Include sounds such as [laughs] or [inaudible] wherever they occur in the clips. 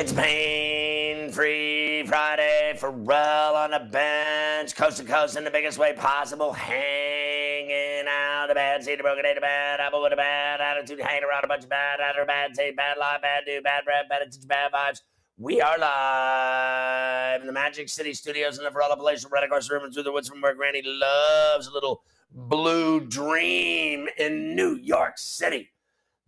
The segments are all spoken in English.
It's pain free Friday. Ferrall on the bench, coast to coast in the biggest way possible, hanging out the bad seed, a broken eight, a bad apple with a bad attitude, hanging around a bunch of bad out of bad tape, bad lie, bad do, bad breath, bad attitude, bad vibes. We are live in the Magic City Studios in the Ferrall Palatial, right across the river through the woods from where Granny loves a little blue dream in New York City.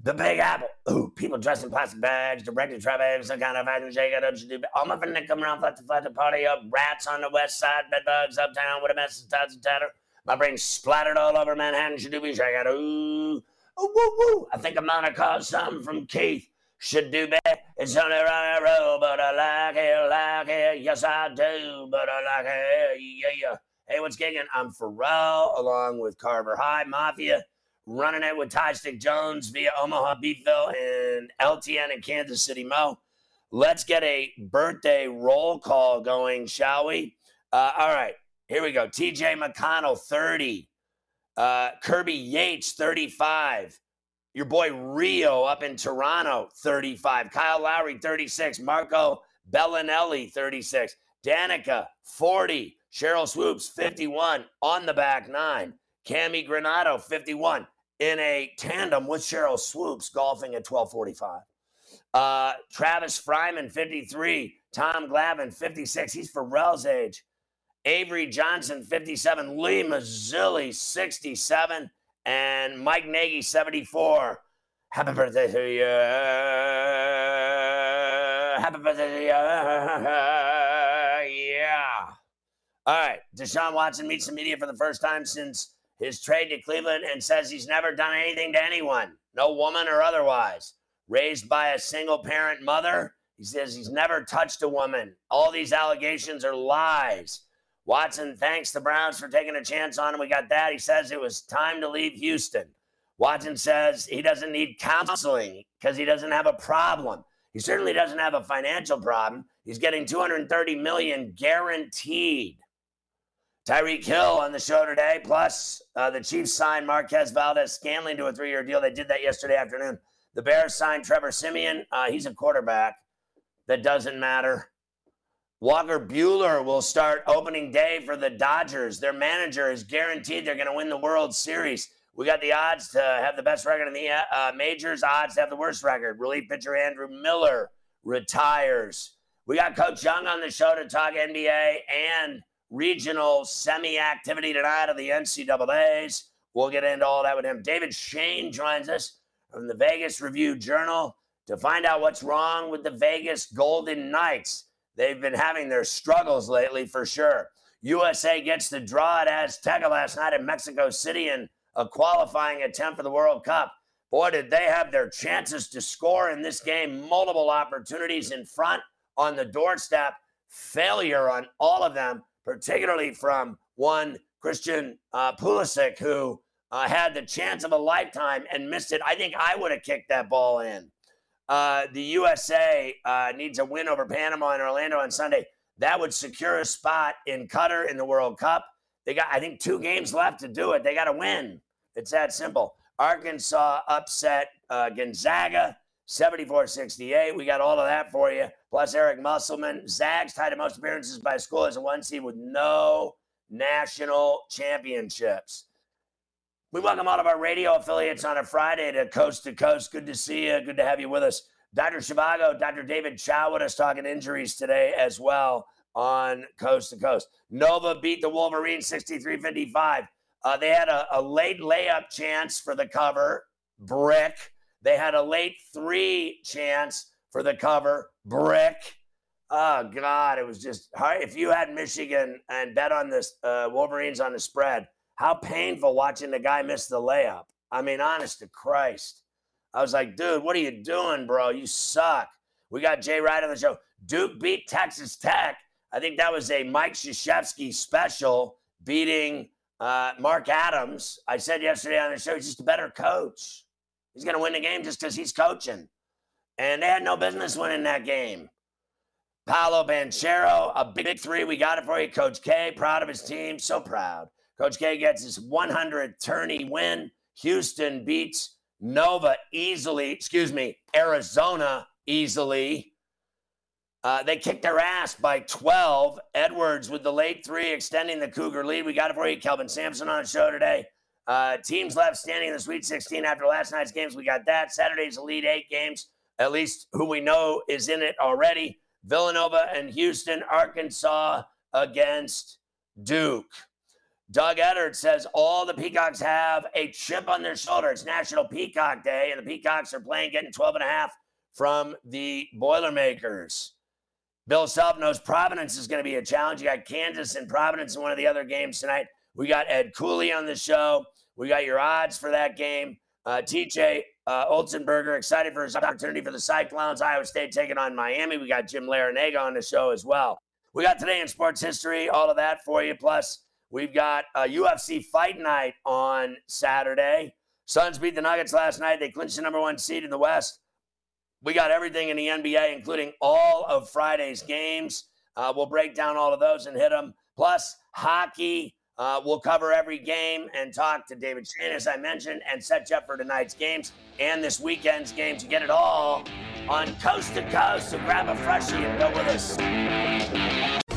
The Big Apple. Ooh, people dressed in plastic bags, directed traffic, some kind of fashion shake it up, do. All my friends come around, flat to flat to party up. Rats on the west side, bed bugs uptown with a mess of tots and tatter. My brain splattered all over Manhattan, should shake it. Ooh, ooh, woo, woo. I think I'm gonna call something from Keith. Should do bad. It's only right road, but I like it, like it. Yes, I do, but I like it. Yeah, yeah. Hey, what's gigging? I'm Ferrall, along with Carver High Mafia running it with Ty Stick Jones via Omaha Beefville and LTN in Kansas City Mo. Let's get a birthday roll call going, shall we? Uh, all right, here we go. TJ McConnell, 30. Uh, Kirby Yates, 35. Your boy Rio up in Toronto, 35. Kyle Lowry, 36. Marco Belinelli, 36. Danica, 40. Sheryl Swoopes, 51. On the back nine. Cammi Granato, 51 in a tandem with Sheryl Swoopes golfing at 1245. Uh, Travis Fryman, 53. Tom Glavine, 56. He's Ferrall's age. Avery Johnson, 57. Lee Mazzilli, 67. And Mike Nagy, 74. Happy birthday to you. Happy birthday to you. Yeah. All right. Deshaun Watson meets the media for the first time since his trade to Cleveland and says he's never done anything to anyone, no woman or otherwise. Raised by a single parent mother, he says he's never touched a woman. All these allegations are lies. Watson thanks the Browns for taking a chance on him. We got that. He says it was time to leave Houston. Watson says he doesn't need counseling because he doesn't have a problem. He certainly doesn't have a financial problem. He's getting 230 million guaranteed. Tyreek Hill on the show today. Plus, uh, the Chiefs signed Marquez Valdes Scantling to a three year deal. They did that yesterday afternoon. The Bears signed Trevor Siemian. Uh, he's a quarterback. That doesn't matter. Walker Buehler will start opening day for the Dodgers. Their manager is guaranteed they're going to win the World Series. We got the odds to have the best record in the uh, majors, odds to have the worst record. Relief pitcher Andrew Miller retires. We got Coach Young on the show to talk NBA and regional semi activity tonight of the NCAAs. We'll get into all that with him. David Schoen joins us from the Vegas Review Journal to find out what's wrong with the Vegas Golden Knights. They've been having their struggles lately for sure. USA gets the draw at Azteca last night in Mexico City in a qualifying attempt for the World Cup. Boy, did they have their chances to score in this game. Multiple opportunities in front on the doorstep. Failure on all of them particularly from one Christian uh, Pulisic, who uh, had the chance of a lifetime and missed it. I think I would have kicked that ball in. Uh, the USA uh, needs a win over Panama and Orlando on Sunday. That would secure a spot in Qatar in the World Cup. They got, I think, two games left to do it. They got to win. It's that simple. Arkansas upset uh, Gonzaga 74 68. We got all of that for you. Plus, Eric Musselman. Zags tied the most appearances by school as a one seed with no national championships. We welcome all of our radio affiliates on a Friday to Coast to Coast. Good to see you. Good to have you with us. Dr. Zhivago, Dr. David Chao with us talking injuries today as well on Coast to Coast. Nova beat the Wolverines 63 55. Uh, they had a, a late layup chance for the cover, brick. They had a late three chance for the cover, brick. Oh God, it was just hard. If you had Michigan and bet on this uh, Wolverines on the spread, how painful watching the guy miss the layup. I mean, honest to Christ. I was like, dude, what are you doing, bro? You suck. We got Jay Wright on the show. Duke beat Texas Tech. I think that was a Mike Krzyzewski special beating uh, Mark Adams. I said yesterday on the show, he's just a better coach. He's going to win the game just because he's coaching. And they had no business winning that game. Paolo Banchero, a big three. We got it for you. Coach K, proud of his team. So proud. Coach K gets his 100 tourney win. Houston beats Nova easily, excuse me, Arizona easily. Uh, they kicked their ass by 12. Edwards with the late three, extending the Cougar lead. We got it for you. Kelvin Sampson on the show today. Uh, teams left standing in the Sweet 16 after last night's games. We got that. Saturday's Elite Eight games, at least who we know is in it already. Villanova and Houston, Arkansas against Duke. Doug Edert says all the Peacocks have a chip on their shoulder. It's National Peacock Day, and the Peacocks are playing getting 12 and a half from the Boilermakers. Bill Self knows Providence is going to be a challenge. You got Kansas and Providence in one of the other games tonight. We got Ed Cooley on the show. We got your odds for that game. Uh, TJ uh, Otzelberger excited for his opportunity for the Cyclones. Iowa State taking on Miami. We got Jim Larrañaga on the show as well. We got today in sports history, all of that for you. Plus, We've got a UFC fight night on Saturday. Suns beat the Nuggets last night. They clinched the number one seed in the West. We got everything in the NBA, including all of Friday's games. Uh, we'll break down all of those and hit them. Plus, hockey. Uh, we'll cover every game and talk to David Schoen, as I mentioned, and set you up for tonight's games and this weekend's games. You get it all on Coast to Coast. So grab a freshie and go with us.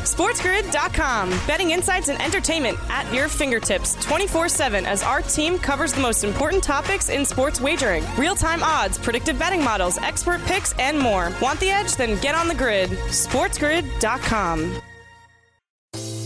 SportsGrid.com. Betting insights and entertainment at your fingertips 24 7 as our team covers the most important topics in sports wagering real time odds, predictive betting models, expert picks, and more. Want the edge? Then get on the grid. SportsGrid.com.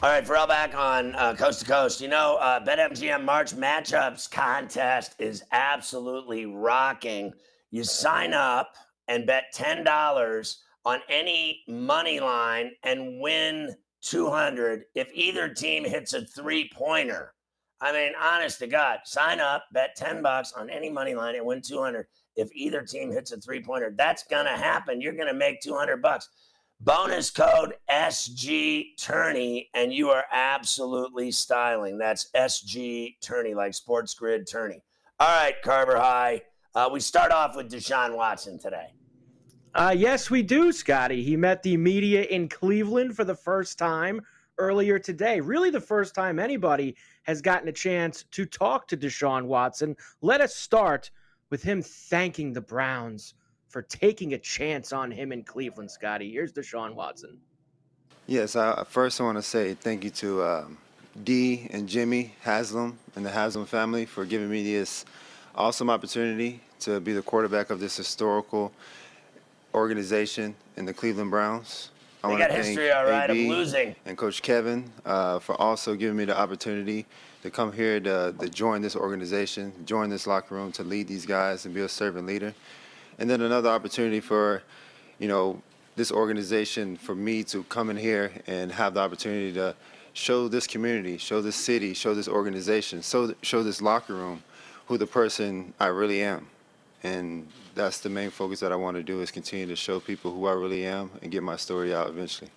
All right, Ferrall back on uh, Coast to Coast. You know, uh, BetMGM March matchups contest is absolutely rocking. You sign up and bet $10 on any money line and win 200 if either team hits a three pointer. I mean, honest to God, sign up, bet 10 bucks on any money line and win 200 if either team hits a three pointer. That's going to happen. You're going to make 200 bucks. Bonus code SG Tourney, and you are absolutely styling. That's SG Tourney, like Sports Grid Tourney. All right, Carver High. Uh, we start off with Deshaun Watson today. Uh, yes, we do, Scotty. He met the media in Cleveland for the first time earlier today. Really, the first time anybody has gotten a chance to talk to Deshaun Watson. Let us start with him thanking the Browns for taking a chance on him in Cleveland, Scotty. Here's Deshaun Watson. Yes, I, first I want to say thank you to um, Dee and Jimmy Haslam and the Haslam family for giving me this awesome opportunity to be the quarterback of this historical organization in the Cleveland Browns. I to thank history, all right, AB of losing. and Coach Kevin uh, for also giving me the opportunity to come here to, to join this organization, join this locker room, to lead these guys and be a servant leader. And then another opportunity for, you know, this organization for me to come in here and have the opportunity to show this community, show this city, show this organization, show, show this locker room who the person I really am. And that's the main focus that I want to do is continue to show people who I really am and get my story out eventually.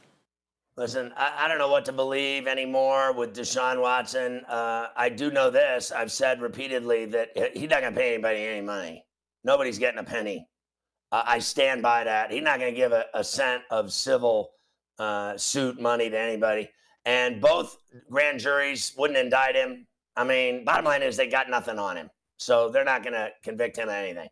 Listen, I, I don't know what to believe anymore with Deshaun Watson. Uh, I do know this. I've said repeatedly that he's not going to pay anybody any money. Nobody's getting a penny. I stand by that. He's not going to give a, a, cent of civil uh, suit money to anybody. And both grand juries wouldn't indict him. I mean, bottom line is they got nothing on him. So they're not going to convict him of anything.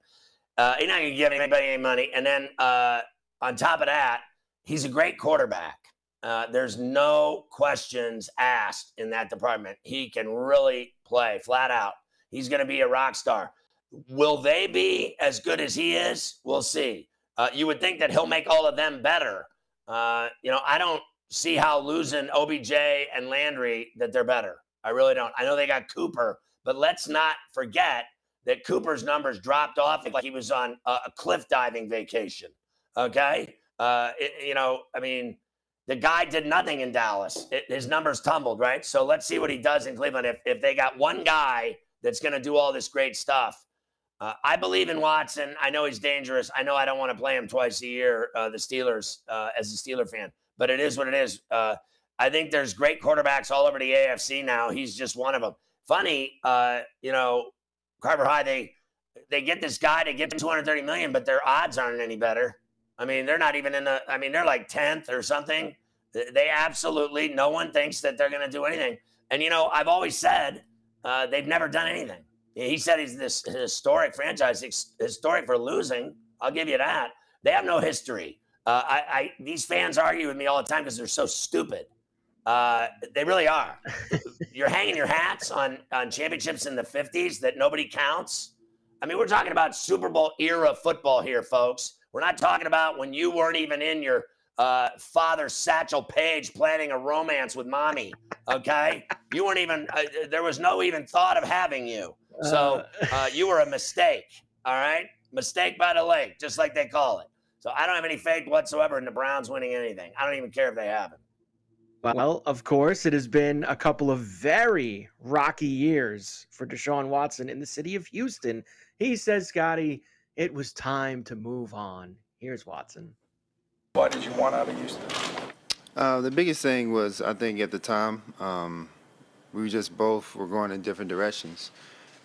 Uh, he's not going to give anybody any money. And then uh, on top of that, he's a great quarterback. Uh, there's no questions asked in that department. He can really play flat out. He's going to be a rock star. Will they be as good as he is? We'll see. Uh, you would think that he'll make all of them better. Uh, you know, I don't see how losing OBJ and Landry that they're better. I really don't. I know they got Cooper, but let's not forget that Cooper's numbers dropped off like he was on a, cliff diving vacation. Okay. Uh, it, you know, I mean, the guy did nothing in Dallas. It, his numbers tumbled, right? So let's see what he does in Cleveland. If, if they got one guy that's going to do all this great stuff, uh, I believe in Watson. I know he's dangerous. I know I don't want to play him twice a year, uh, the Steelers, uh, as a Steeler fan, but it is what it is. Uh, I think there's great quarterbacks all over the AFC now. He's just one of them. Funny, uh, you know, Carver High, they they get this guy to get 230 million, but their odds aren't any better. I mean, they're not even in the. I mean, they're like 10th or something. They absolutely no one thinks that they're going to do anything. And you know, I've always said uh, they've never done anything. He said he's this historic franchise, historic for losing. I'll give you that. They have no history. Uh, I, I these fans argue with me all the time because they're so stupid. Uh, they really are. [laughs] You're hanging your hats on on championships in the 50s that nobody counts. I mean, we're talking about Super Bowl era football here, folks. We're not talking about when you weren't even in your uh, father Satchel Paige planning a romance with mommy. Okay, you weren't even. Uh, there was no even thought of having you. So uh. uh, you were a mistake. All right, mistake by the lake, just like they call it. So I don't have any faith whatsoever in the Browns winning anything. I don't even care if they haven't. Well, of course, it has been a couple of very rocky years for Deshaun Watson in the city of Houston. He says, Scotty, it was time to move on. Here's Watson. What did you want out of Houston? Uh, the biggest thing was, I think, at the time, um, we just both were going in different directions.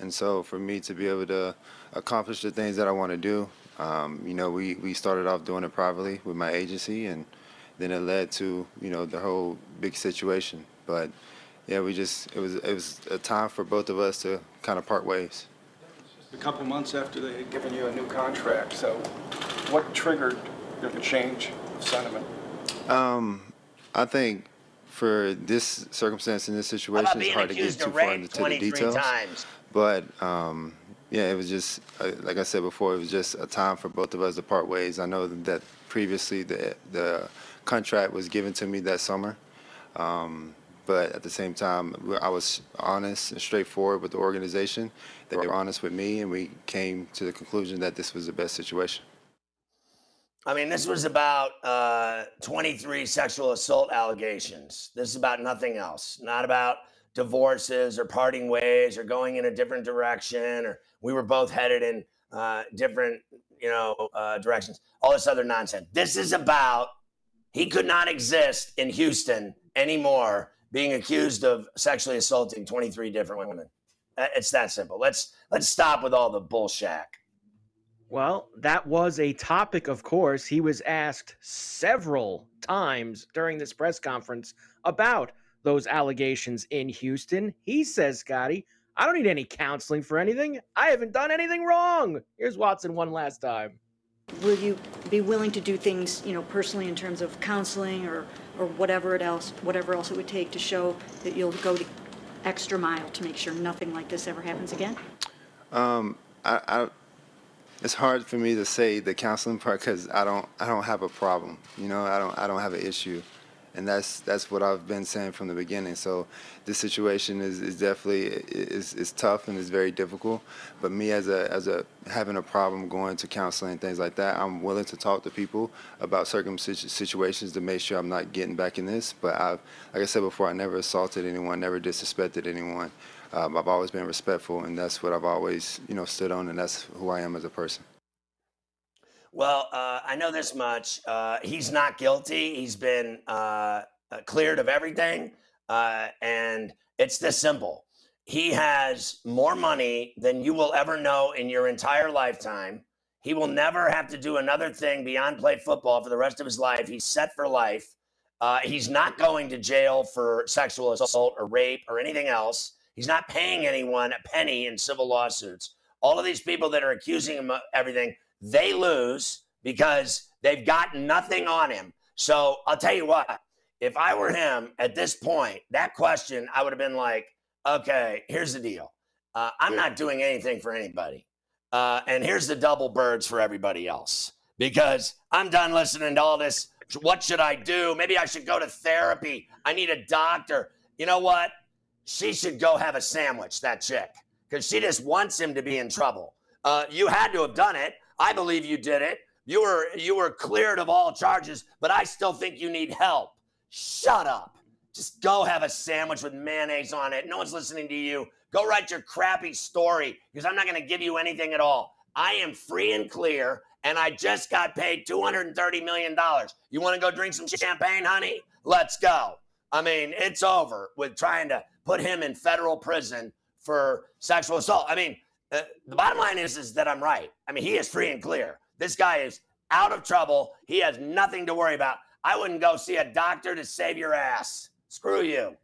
And so for me to be able to accomplish the things that I want to do, um, you know, we, we started off doing it privately with my agency and – then it led to you know the whole big situation. But yeah, we just it was it was a time for both of us to kind of part ways. A couple months after they had given you a new contract, so what triggered the change of sentiment? Um, I think for this circumstance in this situation, it's hard to get too far into the details. Times? But um, yeah, it was just uh, like I said before, it was just a time for both of us to part ways. I know that previously the the contract was given to me that summer. Um, but at the same time, I was honest and straightforward with the organization. They were honest with me, and we came to the conclusion that this was the best situation. I mean, this was about uh, 23 sexual assault allegations. This is about nothing else. Not about divorces or parting ways or going in a different direction or we were both headed in uh, different, you know, uh, directions. All this other nonsense. This is about he could not exist in Houston anymore, being accused of sexually assaulting 23 different women. Uh, it's that simple. Let's let's stop with all the bullshit. Well, that was a topic, of course. He was asked several times during this press conference about those allegations in Houston. He says, Scotty, I don't need any counseling for anything. I haven't done anything wrong. Here's Watson one last time. Will you be willing to do things, you know, personally in terms of counseling or, or whatever it else, whatever else it would take to show that you'll go the extra mile to make sure nothing like this ever happens again? Um, I, I it's hard for me to say the counseling part because I don't I don't have a problem. You know, I don't I don't have an issue, and that's that's what I've been saying from the beginning. So this situation is, is definitely is, is tough and is very difficult. But me as a as a having a problem going to counseling and things like that, I'm willing to talk to people about certain situations to make sure I'm not getting back in this. But I've like I said before, I never assaulted anyone, never disrespected anyone. Um, I've always been respectful, and that's what I've always, you know, stood on, and that's who I am as a person. Well, uh, I know this much. Uh, he's not guilty. He's been uh, cleared of everything, uh, and it's this simple. He has more money than you will ever know in your entire lifetime. He will never have to do another thing beyond play football for the rest of his life. He's set for life. Uh, he's not going to jail for sexual assault or rape or anything else. He's not paying anyone a penny in civil lawsuits. All of these people that are accusing him of everything, they lose because they've got nothing on him. So I'll tell you what, if I were him at this point, that question, I would have been like, okay, here's the deal. Uh, I'm not doing anything for anybody. Uh, and here's the double birds for everybody else because I'm done listening to all this. What should I do? Maybe I should go to therapy. I need a doctor. You know what? she should go have a sandwich, that chick, because she just wants him to be in trouble. Uh, you had to have done it. I believe you did it. You were you were cleared of all charges, but I still think you need help. Shut up. Just go have a sandwich with mayonnaise on it. No one's listening to you. Go write your crappy story because I'm not going to give you anything at all. I am free and clear, and I just got paid $230 million. You want to go drink some champagne, honey? Let's go. I mean, it's over with trying to put him in federal prison for sexual assault. I mean, uh, the bottom line is, is that I'm right. I mean, he is free and clear. This guy is out of trouble. He has nothing to worry about. I wouldn't go see a doctor to save your ass. Screw you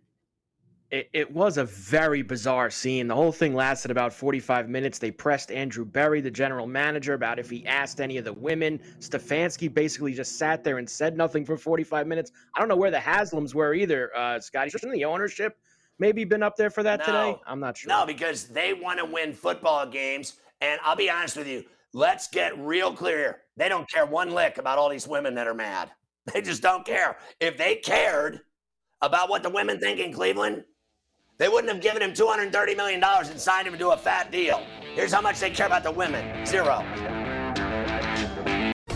it, it was a very bizarre scene. The whole thing lasted about 45 minutes. They pressed Andrew Berry, the general manager, about if he asked any of the women. Stefanski basically just sat there and said nothing for 45 minutes. I don't know where the Haslams were either, uh, Scotty. Shouldn't the ownership maybe been up there for that no, today? I'm not sure. No, because they want to win football games. And I'll be honest with you, let's get real clear. Here. They don't care one lick about all these women that are mad. [laughs] They just don't care. If they cared about what the women think in Cleveland, they wouldn't have given him $230 million and signed him to a fat deal. Here's how much they care about the women zero.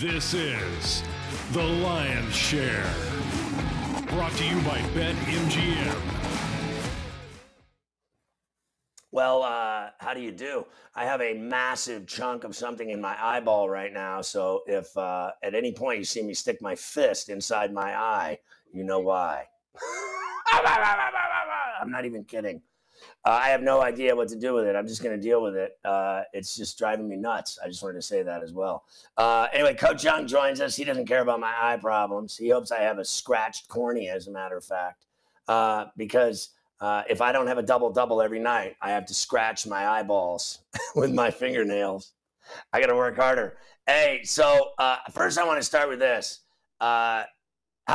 This is The Lion's Share. Brought to you by BetMGM. Well, uh, how do you do? I have a massive chunk of something in my eyeball right now. So if uh, at any point you see me stick my fist inside my eye, you know why. [laughs] I'm not even kidding. Uh, I have no idea what to do with it. I'm just going to deal with it. Uh, it's just driving me nuts. I just wanted to say that as well. Uh, anyway, Coach Young joins us. He doesn't care about my eye problems. He hopes I have a scratched cornea, as a matter of fact, uh, because uh, if I don't have a double double every night, I have to scratch my eyeballs [laughs] with my fingernails. I got to work harder. Hey, so uh, first I want to start with this. How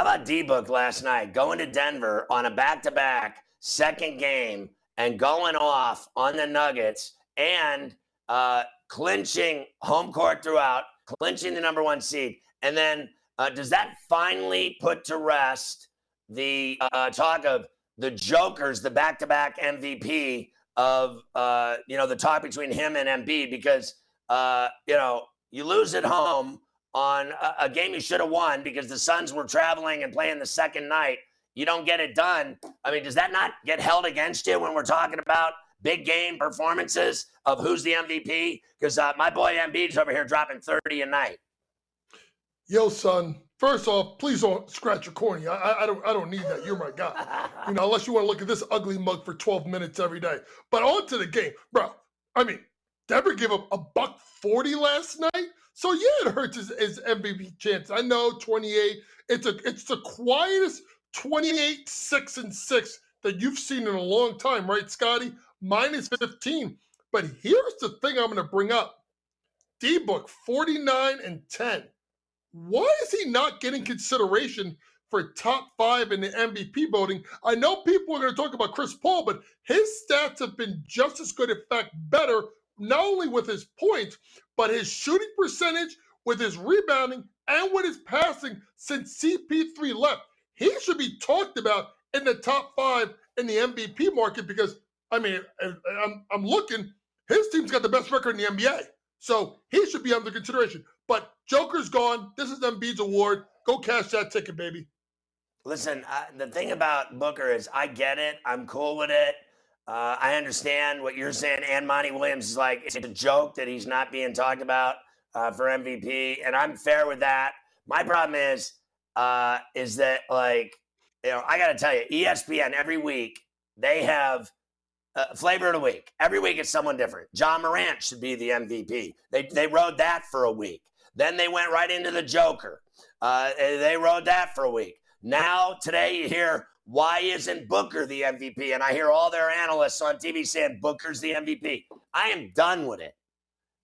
about D Book last night going to Denver on a back to back second game and going off on the Nuggets and uh, clinching home court throughout, clinching the number one seed. And then uh, does that finally put to rest the uh, talk of the Joker's the back to back MVP of, uh, you know, the talk between him and Embiid? Because, uh, you know, you lose at home on a, a game you should have won because the Suns were traveling and playing the second night you don't get it done. I mean, does that not get held against you when we're talking about big game performances of who's the MVP? Because uh, my boy Embiid's over here dropping 30 a night. Yo, son. First off, please don't scratch your corny. I, I don't. I don't need that. You're my guy. You know, unless you want to look at this ugly mug for 12 minutes every day. But on to the game, bro. I mean, Denver gave up a buck 40 last night. So yeah, it hurts his, his MVP chance. I know 28. It's a. It's the quietest 28, 6, and 6 that you've seen in a long time, right, Scotty? Minus 15. But here's the thing I'm going to bring up D Book 49 and 10. Why is he not getting consideration for top five in the MVP voting? I know people are going to talk about Chris Paul, but his stats have been just as good, in fact, better, not only with his points, but his shooting percentage, with his rebounding, and with his passing since CP3 left he should be talked about in the top five in the MVP market because I mean, I'm, I'm looking, his team's got the best record in the NBA. So he should be under consideration. But Joker's gone. This is Embiid's award. Go cash that ticket, baby. Listen, uh, the thing about Booker is I get it. I'm cool with it. Uh, I understand what you're saying. And Monty Williams is like, it's a joke that he's not being talked about uh, for MVP. And I'm fair with that. My problem is uh, is that like you know I got to tell you, ESPN every week they have uh, flavor of the week. Every week it's someone different. Ja Morant should be the MVP. They they rode that for a week. Then they went right into the Joker. Uh, they rode that for a week. Now today you hear why isn't Booker the MVP? And I hear all their analysts on TV saying Booker's the MVP. I am done with it.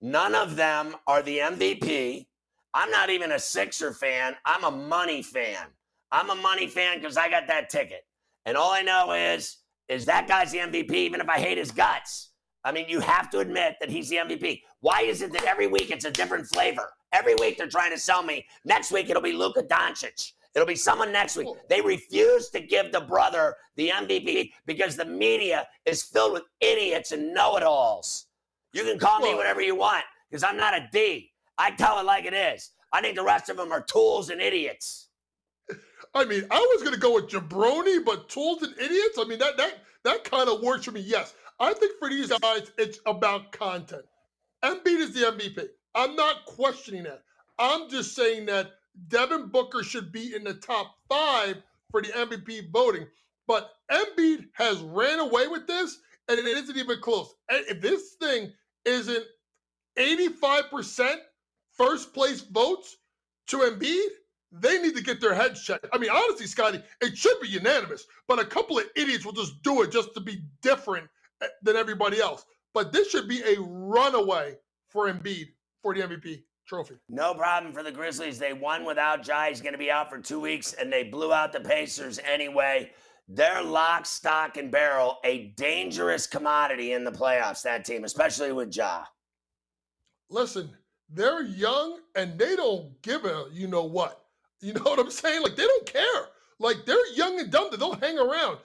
None of them are the MVP. I'm not even a Sixer fan. I'm a money fan. I'm a money fan because I got that ticket. And all I know is, is that guy's the MVP, even if I hate his guts. I mean, you have to admit that he's the MVP. Why is it that every week it's a different flavor? Every week they're trying to sell me. Next week it'll be Luka Doncic. It'll be someone next week. They refuse to give the brother the MVP because the media is filled with idiots and know-it-alls. You can call me whatever you want because I'm not a D. I tell it like it is. I think the rest of them are tools and idiots. I mean, I was going to go with jabroni, but tools and idiots. I mean, that that that kind of works for me. Yes, I think for these guys, it's about content. Embiid is the MVP. I'm not questioning that. I'm just saying that Devin Booker should be in the top five for the MVP voting. But Embiid has ran away with this, and it isn't even close. If this thing isn't 85% first place votes to Embiid, they need to get their heads checked. I mean, honestly, Scotty, it should be unanimous, but a couple of idiots will just do it just to be different eh, than everybody else. But this should be a runaway for Embiid for the MVP trophy. No problem for the Grizzlies. They won without Ja. He's going to be out for two weeks, and they blew out the Pacers anyway. They're lock, stock, and barrel, a dangerous commodity in the playoffs, that team, especially with Ja. Listen, they're young and they don't give a you know what. You know [laughs] what I'm saying? Like they don't care. Like they're young and dumb. They'll hang around.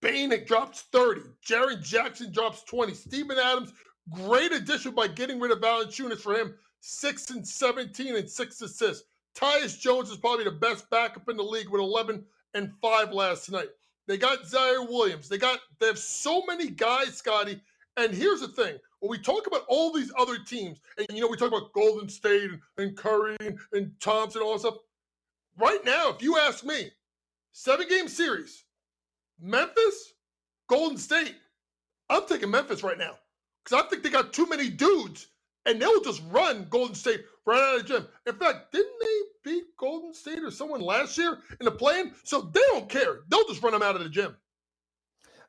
Bane drops 30. Jaren Jackson drops 20. Steven Adams, great addition by getting rid of Valanciunas for him. Six and 17 and six assists. Tyus Jones is probably the best backup in the league with 11 and five last night. They got Ziaire Williams. They got they have so many guys, Scotty. And here's the thing: when we talk about all these other teams, and you know, we talk about Golden State and, Curry and, and Thompson, all that stuff. Right now, if you ask me, seven game series, Memphis, Golden State. I'm taking Memphis right now because I think they got too many dudes and they'll just run Golden State right out of the gym. In fact, didn't they beat Golden State or someone last year in the play-in? So they don't care. They'll just run them out of the gym.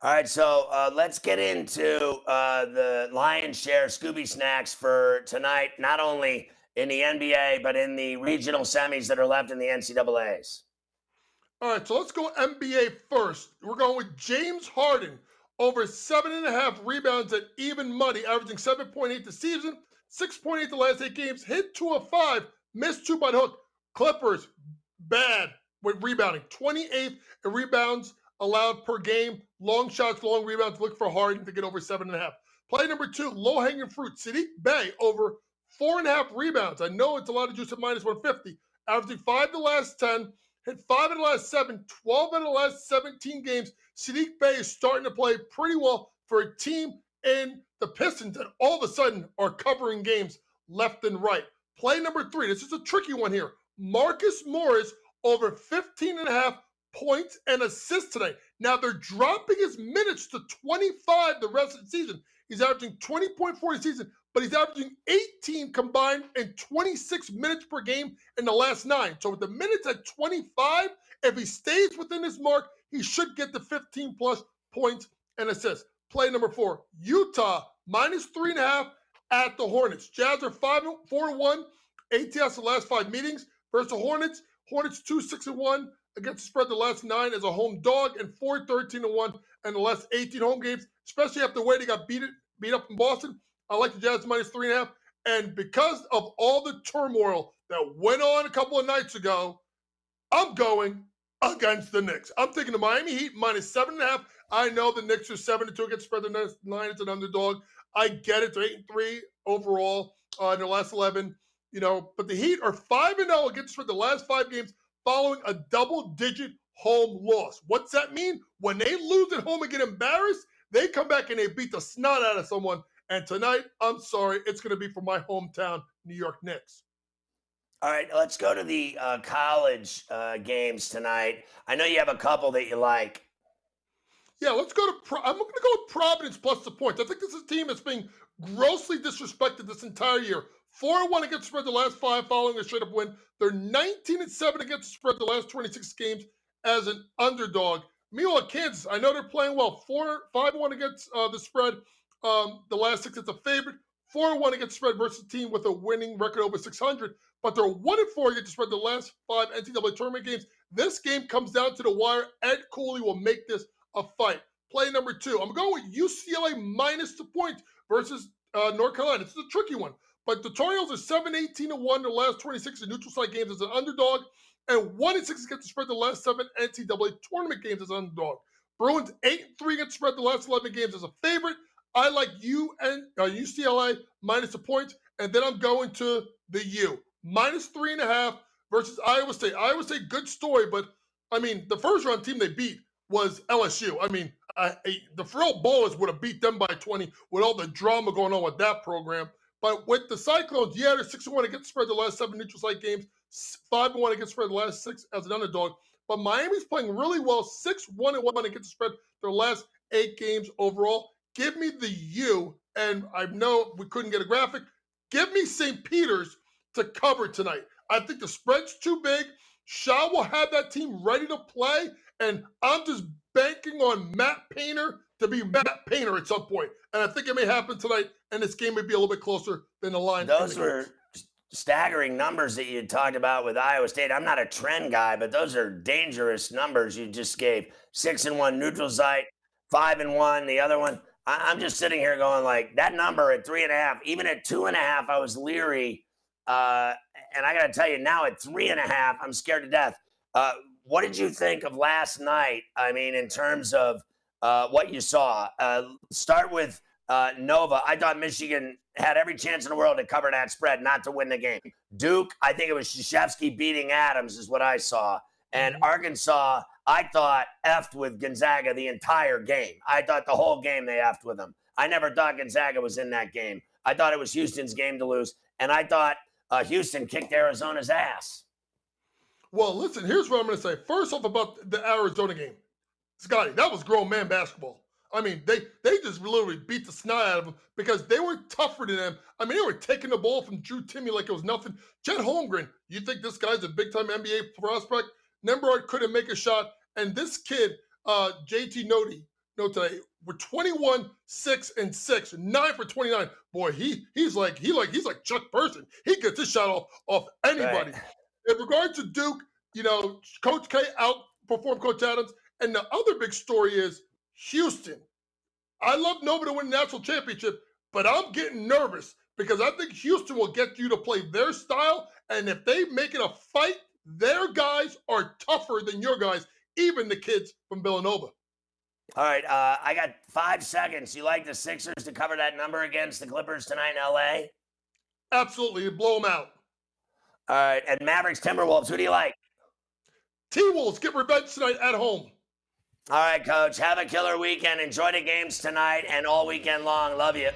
All right, so uh, let's get into uh, the lion's share Scooby snacks for tonight. Not only in the NBA, but in the regional semis that are left in the NCAA's. All right, so let's go NBA first. We're going with James Harden over seven and a half rebounds at even money, averaging 7.8 this season, 6.8 the last eight games, hit two of five, missed two by hook. Clippers, bad with rebounding. 28th in rebounds allowed per game. Long shots, long rebounds. Look for Harden to get over seven and a half. Play number two, low hanging fruit. Saddiq Bey over four and a half rebounds. I know it's a lot of juice at minus 150. Averaging five the last 10, hit five in the last seven, 12 in the last 17 games. Saddiq Bey is starting to play pretty well for a team in the Pistons that all of a sudden are covering games left and right. Play number three. This is a tricky one here. Marcus Morris over 15 and a half points and assists today. Now they're dropping his minutes to 25 the rest of the season. He's averaging 20.4 a season, but he's averaging 18 combined and 26 minutes per game in the last nine. So with the minutes at 25, if he stays within this mark, he should get the 15 plus points and assists. Play number four, Utah minus three and a half at the Hornets. Jazz are five, four and one. ATS the last five meetings versus the Hornets. Hornets two, six and one against the spread the last nine as a home dog and 4 13 and 1 and the last 18 home games, especially after the way they got beat, beat up in Boston. I like the Jazz minus three and a half. And because of all the turmoil that went on a couple of nights ago, I'm going against the Knicks. I'm taking the Miami Heat minus seven and a half. I know the Knicks are seven to two against spread the next nine. It's an underdog. I get it. They're eight and three overall uh, in their last eleven. You know, but the Heat are five and zero against spread the last five games following a double-digit home loss. What's that mean? When they lose at home and get embarrassed, they come back and they beat the snot out of someone. And tonight, I'm sorry, it's going to be for my hometown, New York Knicks. All right, let's go to the uh, college uh, games tonight. I know you have a couple that you like. Yeah, let's go to. Pro- I'm going to go with Providence plus the points. I think this is a team that's being grossly disrespected this entire year. Four and one against spread the last five, following a straight up win. They're 19 and seven against the spread the last 26 games as an underdog. Meanwhile, Kansas, I know they're playing well. Four, five and one against uh, the spread. Um, the last six, it's a favorite. Four and one against spread versus a team with a winning record over 600 but they're one and four against spread the last five NCAA tournament games. This game comes down to the wire. Ed Cooley will make this a fight. Play number two. I'm going with UCLA minus the point versus uh, North Carolina. This is a tricky one. But the are 7 18 to 1 the last 26 in neutral site games as an underdog, and 1 and 6 against the spread the last seven NCAA tournament games as an underdog. Bruins 8 3 against the spread the last 11 games as a favorite. I like U and uh, UCLA minus a point, and then I'm going to the U minus three and a half versus Iowa State. Iowa State, good story, but I mean, the first round team they beat was LSU. I mean, I, I, the Frill Ballers would have beat them by 20 with all the drama going on with that program. But with the Cyclones, yeah, they're 6 and 1 against spread the last seven neutral site games, 5 and 1 against spread the last six as an underdog. But Miami's playing really well, 6 1 and 1 against spread their last eight games overall. Give me the U, and I know we couldn't get a graphic. Give me St. Peter's to cover tonight. I think the spread's too big. Shaw will have that team ready to play, and I'm just banking on Matt Painter to be Matt Painter at some point. And I think it may happen tonight, and this game may be a little bit closer than the line. Those were staggering numbers that you talked about with Iowa State. I'm not a trend guy, but those are dangerous numbers you just gave. Six and one neutral site, five and one. The other one, I, am just sitting here going like that number at three and a half, even at two and a half, I was leery. Uh, and I got to tell you now at three and a half, I'm scared to death. Uh, what did you think of last night? I mean, in terms of uh, what you saw, uh, start with uh, Nova. I thought Michigan had every chance in the world to cover that spread, not to win the game. Duke, I think it was Krzyzewski beating Adams, is what I saw. And mm-hmm. Arkansas, I thought effed with Gonzaga the entire game. I thought the whole game they effed with them. I never thought Gonzaga was in that game. I thought it was Houston's game to lose. And I thought uh, Houston kicked Arizona's ass. Well, listen, here's what I'm going to say. First off, about the Arizona game, Scotty, that was grown man basketball. I mean, they they just literally beat the snot out of them because they were tougher than them. I mean, they were taking the ball from Drew Timme like it was nothing. Chet Holmgren, you think this guy's a big time NBA prospect? Nembhard couldn't make a shot, and this kid, uh, JD Notae, no today, we're 21, 6, and 6, 9 for 29. Boy, he he's like he like he's like Chuck Person. He gets his shot off off anybody. Right. In regard to Duke, you know, Coach K outperformed Coach Adams. And the other big story is Houston. I love Nova to win the national championship, but I'm getting nervous because I think Houston will get you to play their style. And if they make it a fight, their guys are tougher than your guys, even the kids from Villanova. All right, uh, I got five seconds. You like the Sixers to cover that number against the Clippers tonight in LA? Absolutely, blow them out. All right, and Mavericks Timberwolves. Who do you like? T Wolves get revenge tonight at home. All right, coach. Have a killer weekend. Enjoy the games tonight and all weekend long. Love you.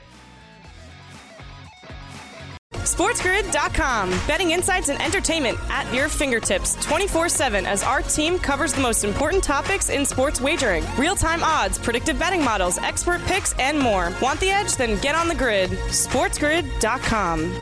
SportsGrid.com. Betting insights and entertainment at your fingertips 24 7 as our team covers the most important topics in sports wagering real time odds, predictive betting models, expert picks, and more. Want the edge? Then get on the grid. SportsGrid.com.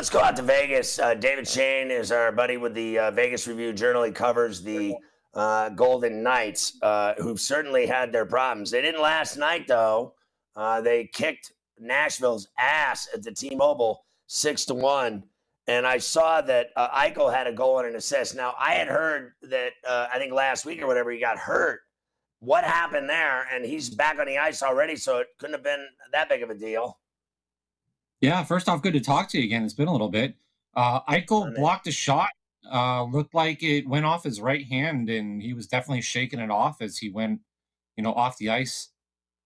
Let's go out to Vegas. Uh, David Schoen is our buddy with the uh, Vegas Review Journal. He covers the uh, Golden Knights, uh, who've certainly had their problems. They didn't last night, though. Uh, they kicked Nashville's ass at the T-Mobile six to one. And I saw that uh, Eichel had a goal and an assist. Now I had heard that I think last week or whatever he got hurt. What happened there? And he's back on the ice already, so it couldn't have been that big of a deal. Yeah, first off, good to talk to you again. It's been a little bit. Uh, Eichel blocked a shot. Uh, looked like it went off his right hand, and he was definitely shaking it off as he went, you know, off the ice.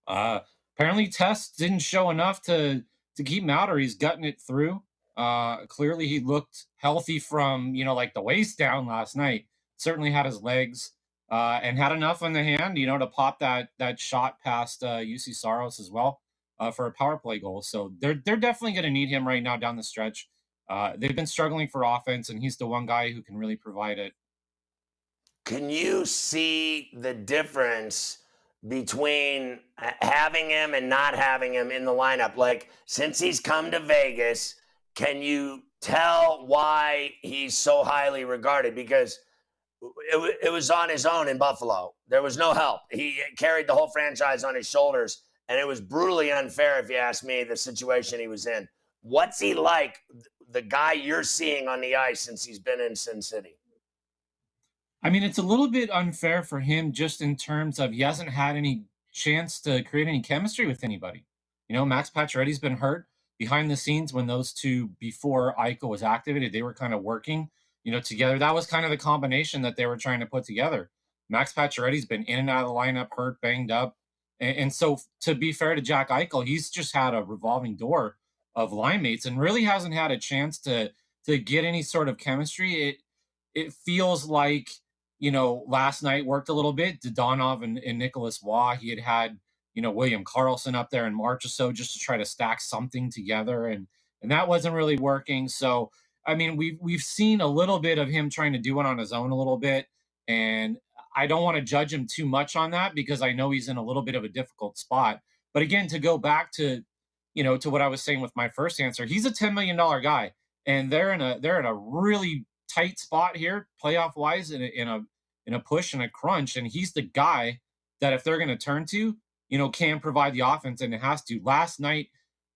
Uh, apparently, tests didn't show enough to to keep him out, or he's gutting it through. Uh, clearly, he looked healthy from you know like the waist down last night. certainly had his legs uh, and had enough on the hand, you know, to pop that that shot past uh, Juuse Saros as well uh, for a power play goal. So they're they're definitely going to need him right now down the stretch. Uh, they've been struggling for offense, and he's the one guy who can really provide it. Can you see the difference between having him and not having him in the lineup? Like, since he's come to Vegas, can you tell why he's so highly regarded? Because it, it was on his own in Buffalo. There was no help. He carried the whole franchise on his shoulders, and it was brutally unfair, if you ask me, the situation he was in. What's he like, the guy you're seeing on the ice since he's been in Sin City? I mean, it's a little bit unfair for him just in terms of he hasn't had any chance to create any chemistry with anybody. You know, Max Pacioretty's been hurt behind the scenes when those two before Eichel was activated, they were kind of working, you know, together. That was kind of the combination that they were trying to put together. Max Pacioretty's been in and out of the lineup, hurt, banged up. And, and so to be fair to Jack Eichel, he's just had a revolving door of line mates and really hasn't had a chance to to get any sort of chemistry. It it feels like you know, last night worked a little bit. Dadonov and, and Nicholas Waugh, he had had, you know, William Karlsson up there in March or so just to try to stack something together. And, and that wasn't really working. So, I mean, we've, we've seen a little bit of him trying to do it on his own a little bit. And I don't want to judge him too much on that because I know he's in a little bit of a difficult spot. But again, to go back to, you know, to what I was saying with my first answer, he's a $10 million guy and they're in a, they're in a really tight spot here playoff wise in a, in a in a push and a crunch. And he's the guy that if they're going to turn to, you know, can provide the offense and it has to. Last night,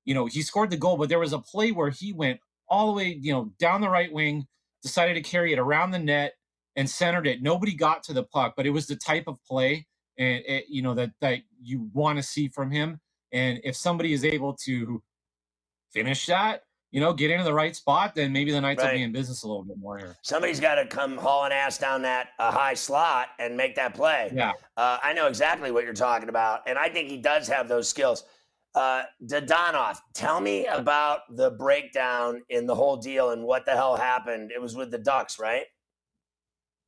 you know, he scored the goal, but there was a play where he went all the way, you know, down the right wing, decided to carry it around the net and centered it. Nobody got to the puck, but it was the type of play and it, you know that that you want to see from him. And if somebody is able to finish that, you know, get into the right spot, then maybe the Knights right. will be in business a little bit more here. Somebody's got to come hauling ass down that uh, high slot and make that play. Yeah. Uh, I know exactly what you're talking about. And I think he does have those skills. Uh, Dadonov, tell me about the breakdown in the whole deal and what the hell happened. It was with the Ducks, right?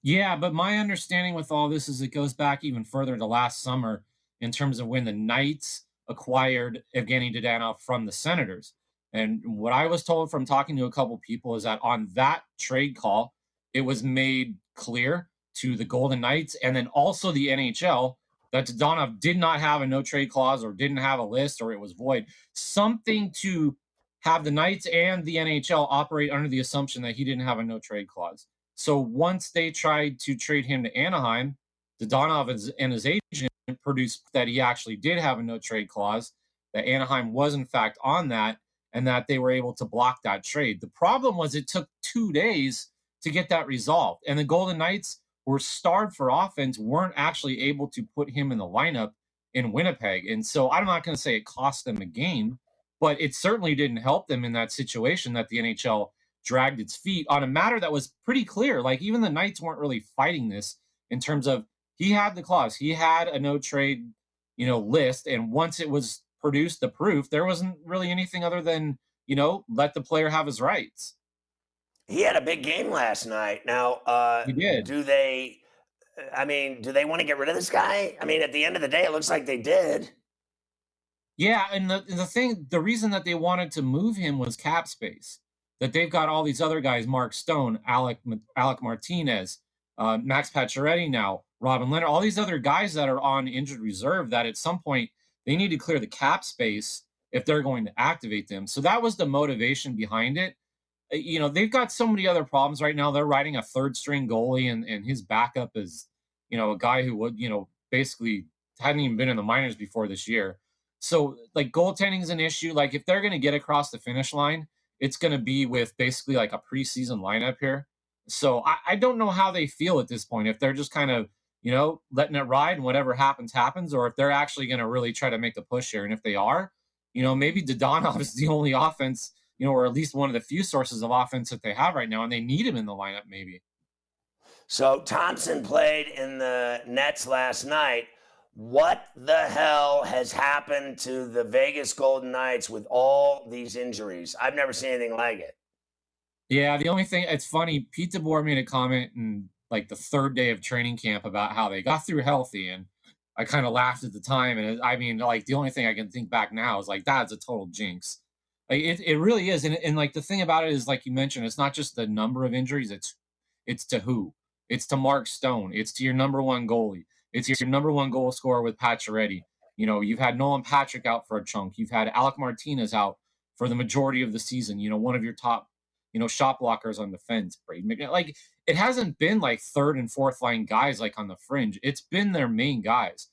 Yeah, but my understanding with all this is it goes back even further to last summer in terms of when the Knights acquired Evgeny Dadonov from the Senators. And what I was told from talking to a couple people is that on that trade call, it was made clear to the Golden Knights and then also the NHL that Dadonov did not have a no trade clause or didn't have a list or it was void. Something to have the Knights and the NHL operate under the assumption that he didn't have a no trade clause. So once they tried to trade him to Anaheim, Dadonov and his agent produced that he actually did have a no trade clause, that Anaheim was in fact on that and that they were able to block that trade. The problem was it took two days to get that resolved. And the Golden Knights were starved for offense, weren't actually able to put him in the lineup in Winnipeg. And so I'm not going to say it cost them a game, but it certainly didn't help them in that situation that the NHL dragged its feet on a matter that was pretty clear. Like even the Knights weren't really fighting this in terms of he had the clause, he had a no trade, you know, list. And once it was produced the proof. There wasn't really anything other than, you know, let the player have his rights. He had a big game last night. Now, uh, he did. do they, I mean, do they want to get rid of this guy? I mean, at the end of the day, it looks like they did. Yeah, and the the thing, the reason that they wanted to move him was cap space. That they've got all these other guys, Mark Stone, Alec Alec Martinez, uh, Max Pacioretty now, Robin Lehner, all these other guys that are on injured reserve. That at some point they need to clear the cap space if they're going to activate them. So that was the motivation behind it. Uh, you know, they've got so many other problems right now. They're riding a third string goalie, and, and his backup is, you know, a guy who would, you know, basically hadn't even been in the minors before this year. So, like, goaltending is an issue. Like, if they're going to get across the finish line, it's going to be with basically like a preseason lineup here. So, I, I don't know how they feel at this point. If they're just kind of you know, letting it ride and whatever happens, happens, or if they're actually going to really try to make the push here. And if they are, you know, maybe Dadonov [laughs] is the only offense, you know, or at least one of the few sources of offense that they have right now, and they need him in the lineup, maybe. So Thompson played in the Nets last night. What the hell has happened to the Vegas Golden Knights with all these injuries? I've never seen anything like it. Yeah, the only thing it's funny, Pete DeBoer made a comment and like the third day of training camp about how they got through healthy and I kind of laughed at the time and I mean like the only thing I can think back now is like that's a total jinx. Like it, it really is and, and like the thing about it is like you mentioned it's not just the number of injuries it's it's to who. It's to Mark Stone. It's to your number one goalie. It's your number one goal scorer with Pacioretty. You know, you've had Nolan Patrick out for a chunk. You've had Alec Martinez out for the majority of the season. You know, one of your top, you know, shot blockers on the fence, Braden. Like it hasn't been like third and fourth line guys like on the fringe. It's been their main guys.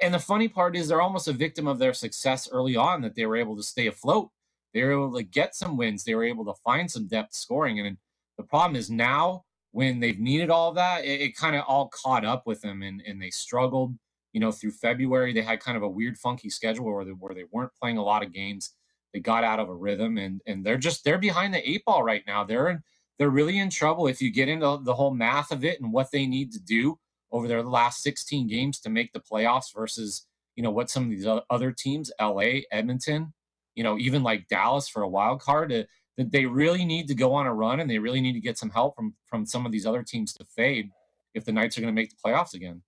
And the funny part is they're almost a victim of their success early on that they were able to stay afloat. They were able to get some wins. They were able to find some depth scoring. And the problem is now when they've needed all of that, it, it kind of all caught up with them and, and they struggled. You know, through February, they had kind of a weird, funky schedule where they, where they weren't playing a lot of games. They got out of a rhythm and and they're just they're behind the eight ball right now. They're they're really in trouble if you get into the whole math of it and what they need to do over their last 16 games to make the playoffs versus you know what some of these other teams, LA, Edmonton, you know, even like Dallas for a wild card. To, that they really need to go on a run and they really need to get some help from from some of these other teams to fade if the Knights are going to make the playoffs again.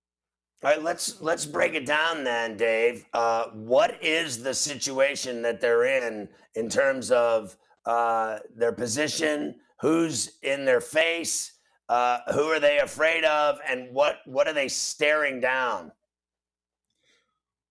All right, let's let's break it down then, Dave. Uh, what is the situation that they're in in terms of uh, their position? Who's in their face? Uh, who are they afraid of? And what what are they staring down?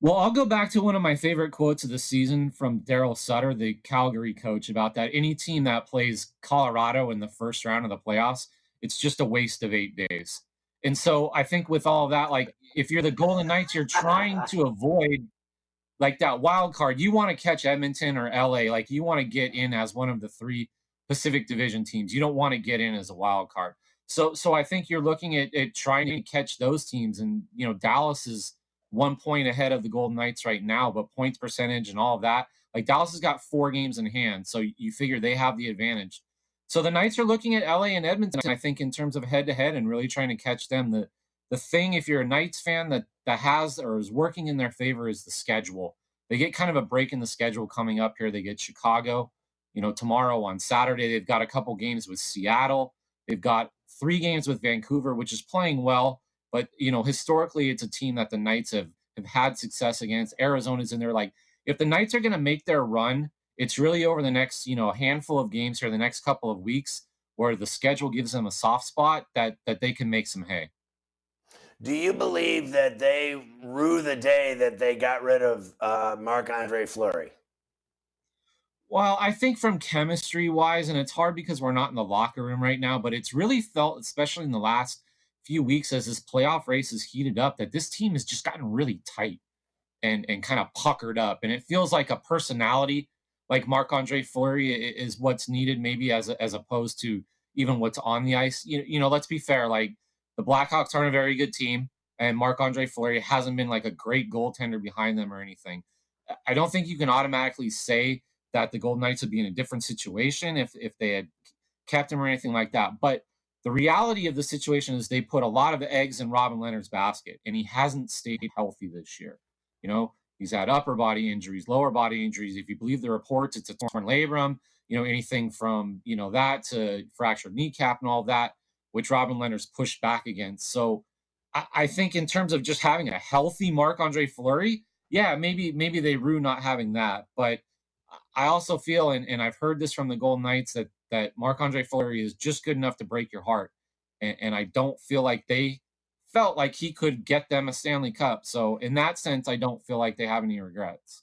Well, I'll go back to one of my favorite quotes of the season from Daryl Sutter, the Calgary coach, about that. Any team that plays Colorado in the first round of the playoffs, it's just a waste of eight days. And so I think with all that, like if you're the Golden Knights, you're trying to avoid like that wild card. You want to catch Edmonton or LA, like you want to get in as one of the three Pacific Division teams. You don't want to get in as a wild card. So so I think you're looking at, at trying to catch those teams. And you know, Dallas is one point ahead of the Golden Knights right now, but points percentage and all of that. Like Dallas has got four games in hand, so you figure they have the advantage. So the Knights are looking at LA and Edmonton, I think, in terms of head to head and really trying to catch them. The the thing, if you're a Knights fan that that has or is working in their favor, is the schedule. They get kind of a break in the schedule coming up here. They get Chicago, you know, tomorrow on Saturday. They've got a couple games with Seattle. They've got three games with Vancouver, which is playing well. But you know, historically, it's a team that the Knights have have had success against. Arizona's in there. Like, if the Knights are going to make their run, it's really over the next you know handful of games here, the next couple of weeks, where the schedule gives them a soft spot that that they can make some hay. Do you believe that they rue the day that they got rid of uh, Marc Andre Fleury? Well, I think from chemistry wise, and it's hard because we're not in the locker room right now, but it's really felt, especially in the last few weeks as this playoff race has heated up that this team has just gotten really tight and and kind of puckered up. And it feels like a personality like Marc-Andre Fleury is what's needed maybe as a, as opposed to even what's on the ice. You, you know let's be fair like the Blackhawks aren't a very good team and Marc-Andre Fleury hasn't been like a great goaltender behind them or anything. I don't think you can automatically say that the Golden Knights would be in a different situation if if they had kept him or anything like that. But the reality of the situation is they put a lot of eggs in Robin Lehner's basket, and he hasn't stayed healthy this year. You know, he's had upper body injuries, lower body injuries. If you believe the reports, it's a torn labrum. You know, anything from you know that to fractured kneecap and all that, which Robin Lehner's pushed back against. So, I, I think in terms of just having a healthy Marc Andre Fleury, yeah, maybe maybe they rue not having that, but I also feel, and, and I've heard this from the Golden Knights, that that Marc Andre Fleury is just good enough to break your heart. And, and I don't feel like they felt like he could get them a Stanley Cup. So in that sense, I don't feel like they have any regrets.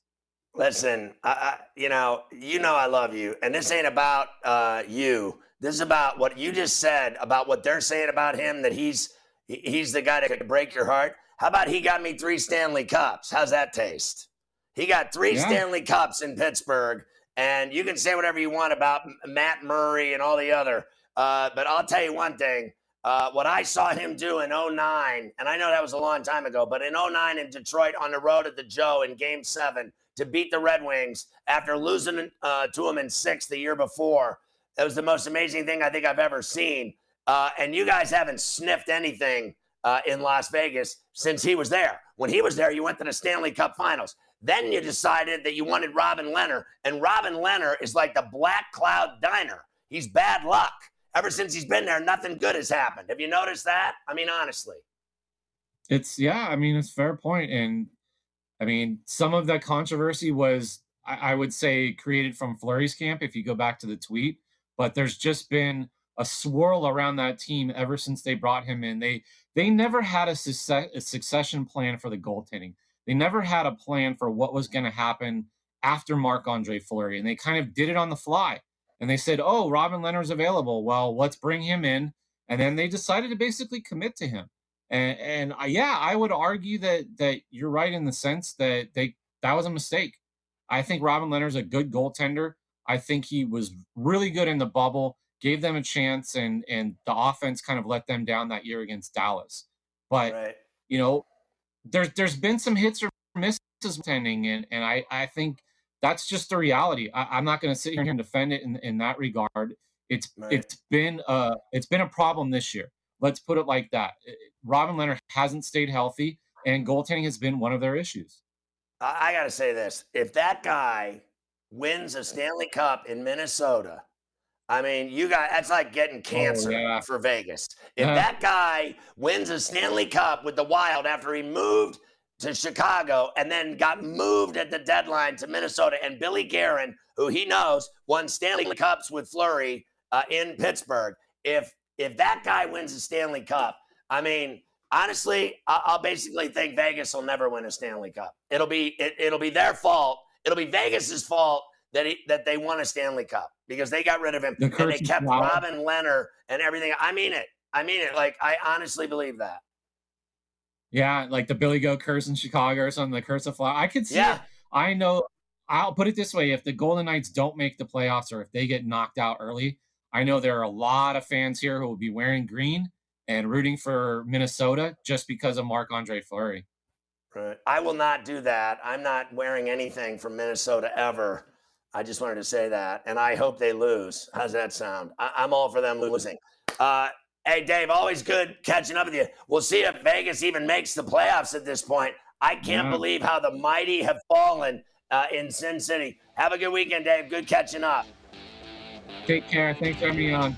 Listen, I, I, you know, you know, I love you, and this ain't about uh, you. This is about what you just said about what they're saying about him. That he's he's the guy that could break your heart. How about he got me three Stanley Cups? How's that taste? He got three yeah. Stanley Cups in Pittsburgh, and you can say whatever you want about Matt Murray and all the other. Uh, but I'll tell you one thing. Uh, what I saw him do in 09, and I know that was a long time ago, but in 09 in Detroit on the road at the Joe in game seven to beat the Red Wings after losing uh, to them in six the year before, that was the most amazing thing I think I've ever seen. Uh, and you guys haven't sniffed anything uh, in Las Vegas since he was there. When he was there, you went to the Stanley Cup finals. Then you decided that you wanted Robin Lehner, and Robin Lehner is like the Black Cloud Diner. He's bad luck. ever since he's been there, nothing good has happened. Have you noticed that? I mean, honestly. It's yeah, I mean, it's fair point. And I mean, some of that controversy was I, I would say created from Fleury's camp, if you go back to the tweet, but there's just been a swirl around that team ever since they brought him in. They they never had a, success, a succession plan for the goaltending. They never had a plan for what was going to happen after Marc Andre Fleury, and they kind of did it on the fly. And they said, "Oh, Robin Lehner's available. Well, let's bring him in." And then they decided to basically commit to him. And, and I, yeah, I would argue that that you're right in the sense that they that was a mistake. I think Robin Lehner's a good goaltender. I think he was really good in the bubble, gave them a chance, and and the offense kind of let them down that year against Dallas. But right. you know, there's there's been some hits or misses tending, and and I I think that's just the reality. I, am not going to sit here and defend it in, in that regard. It's it's been a it's been a problem this year. Let's put it like that. Robin Lehner hasn't stayed healthy, and goaltending has been one of their issues. I, I got to say this: if that guy wins a Stanley Cup in Minnesota, I mean, you got that's like getting oh, cancer oh, yeah. for Vegas. If yeah. that guy wins a Stanley Cup with the Wild after he moved to Chicago and then got moved at the deadline to Minnesota. And Billy Guerin, who he knows won Stanley Cups with Fleury uh, in Pittsburgh. If if that guy wins a Stanley Cup, I mean, honestly, I'll basically think Vegas will never win a Stanley Cup. It'll be it, will be their fault. It'll be Vegas's fault that he, that they won a Stanley Cup because they got rid of him the and they kept Robin Lehner and everything. I mean it. I mean it. Like I honestly believe that. Yeah, like the Billy Goat curse in Chicago or something, the curse of fly. I could see yeah. it. I know I'll put it this way: if the Golden Knights don't make the playoffs or if they get knocked out early, I know there are a lot of fans here who will be wearing green and rooting for Minnesota just because of Marc Andre Fleury. Right. I will not do that. I'm not wearing anything from Minnesota ever. I just wanted to say that, and I hope they lose. How's that sound? I- am all for them losing. Uh, Hey, Dave, always good catching up with you. We'll see if Vegas even makes the playoffs at this point. I can't yeah. believe how the mighty have fallen uh, in Sin City. Have a good weekend, Dave. Good catching up. Take care. Thanks for having me on.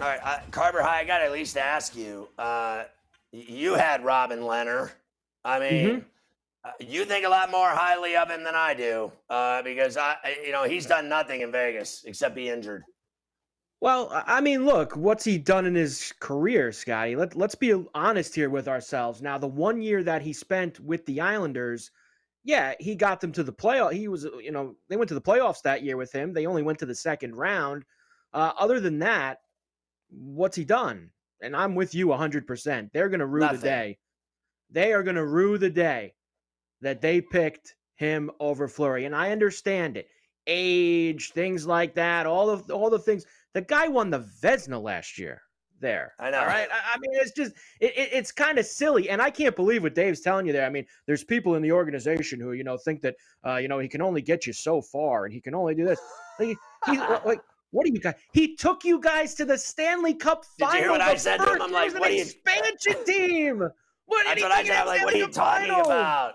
All right, uh, Carver High. I got to at least ask you. Uh, you had Robin Lehner. I mean, mm-hmm. uh, you think a lot more highly of him than I do, uh, because I, you know, he's done nothing in Vegas except be injured. Well, I mean, look, what's he done in his career, Scotty? Let, let's be honest here with ourselves. Now, the one year that he spent with the Islanders, yeah, he got them to the playoff. He was, you know, they went to the playoffs that year with him. They only went to the second round. Uh, other than that, what's he done? And I'm with you 100%. They're going to rue Nothing. the day. they are going to rue the day that they picked him over Fleury. And I understand it. Age, things like that, all of all the things. The guy won the Vezina last year there. I know. Right? I, I mean, it's just it, it, it's kind of silly, and I can't believe what Dave's telling you there. I mean, there's people in the organization who you know think that uh, you know he can only get you so far, and he can only do this. Like, he, like what do you guys? He took you guys to the Stanley Cup final. Did you hear what I said to him? I'm like, an what are you? [laughs] expansion team. What That's did what I said. I'm like, what are you talking final? about?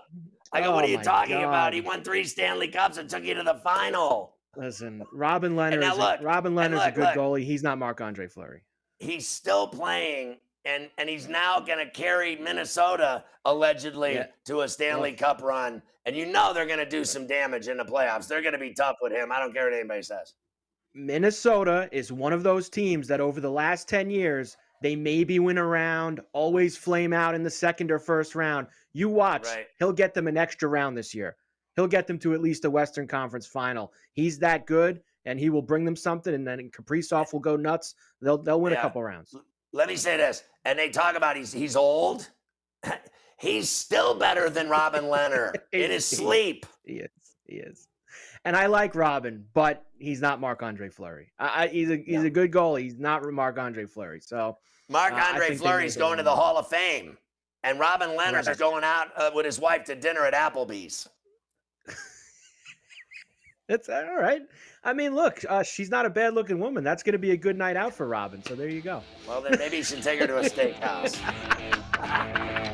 I go, what Oh are you my talking about? He won three Stanley Cups and took you to the final. Listen, Robin Lehner. now is look, a, Robin and Lehner's a good look. goalie. He's not Marc Andre Fleury. He's still playing, and and he's now going to carry Minnesota allegedly Yeah. to a Stanley Cup run. And you know they're going to do some damage in the playoffs. They're going to be tough with him. I don't care what anybody says. Minnesota is one of those teams that over the last 10 years, they maybe win a round, always flame out in the second or first round. You watch, Right. he'll get them an extra round this year. He'll get them to at least a Western Conference final. He's that good, and he will bring them something, and then Kaprizov will go nuts. They'll they'll win Yeah. a couple rounds. Let me say this, and they talk about he's he's old. [laughs] he's still better than Robin Lehner [laughs] in his sleep. He is. He is. And I like Robin, but he's not Marc Andre Fleury. I, I, he's a he's a good goalie. He's not Marc Andre Fleury. So Marc uh, I Andre think they Fleury's going to the Hall of Fame, and Robin Lehner's Right. going out uh, with his wife to dinner at Applebee's. [laughs] That's all right. I mean, look, uh, she's not a bad looking woman. That's going to be a good night out for Robin. So there you go. Well, then maybe you should take her to a [laughs] steakhouse. [laughs]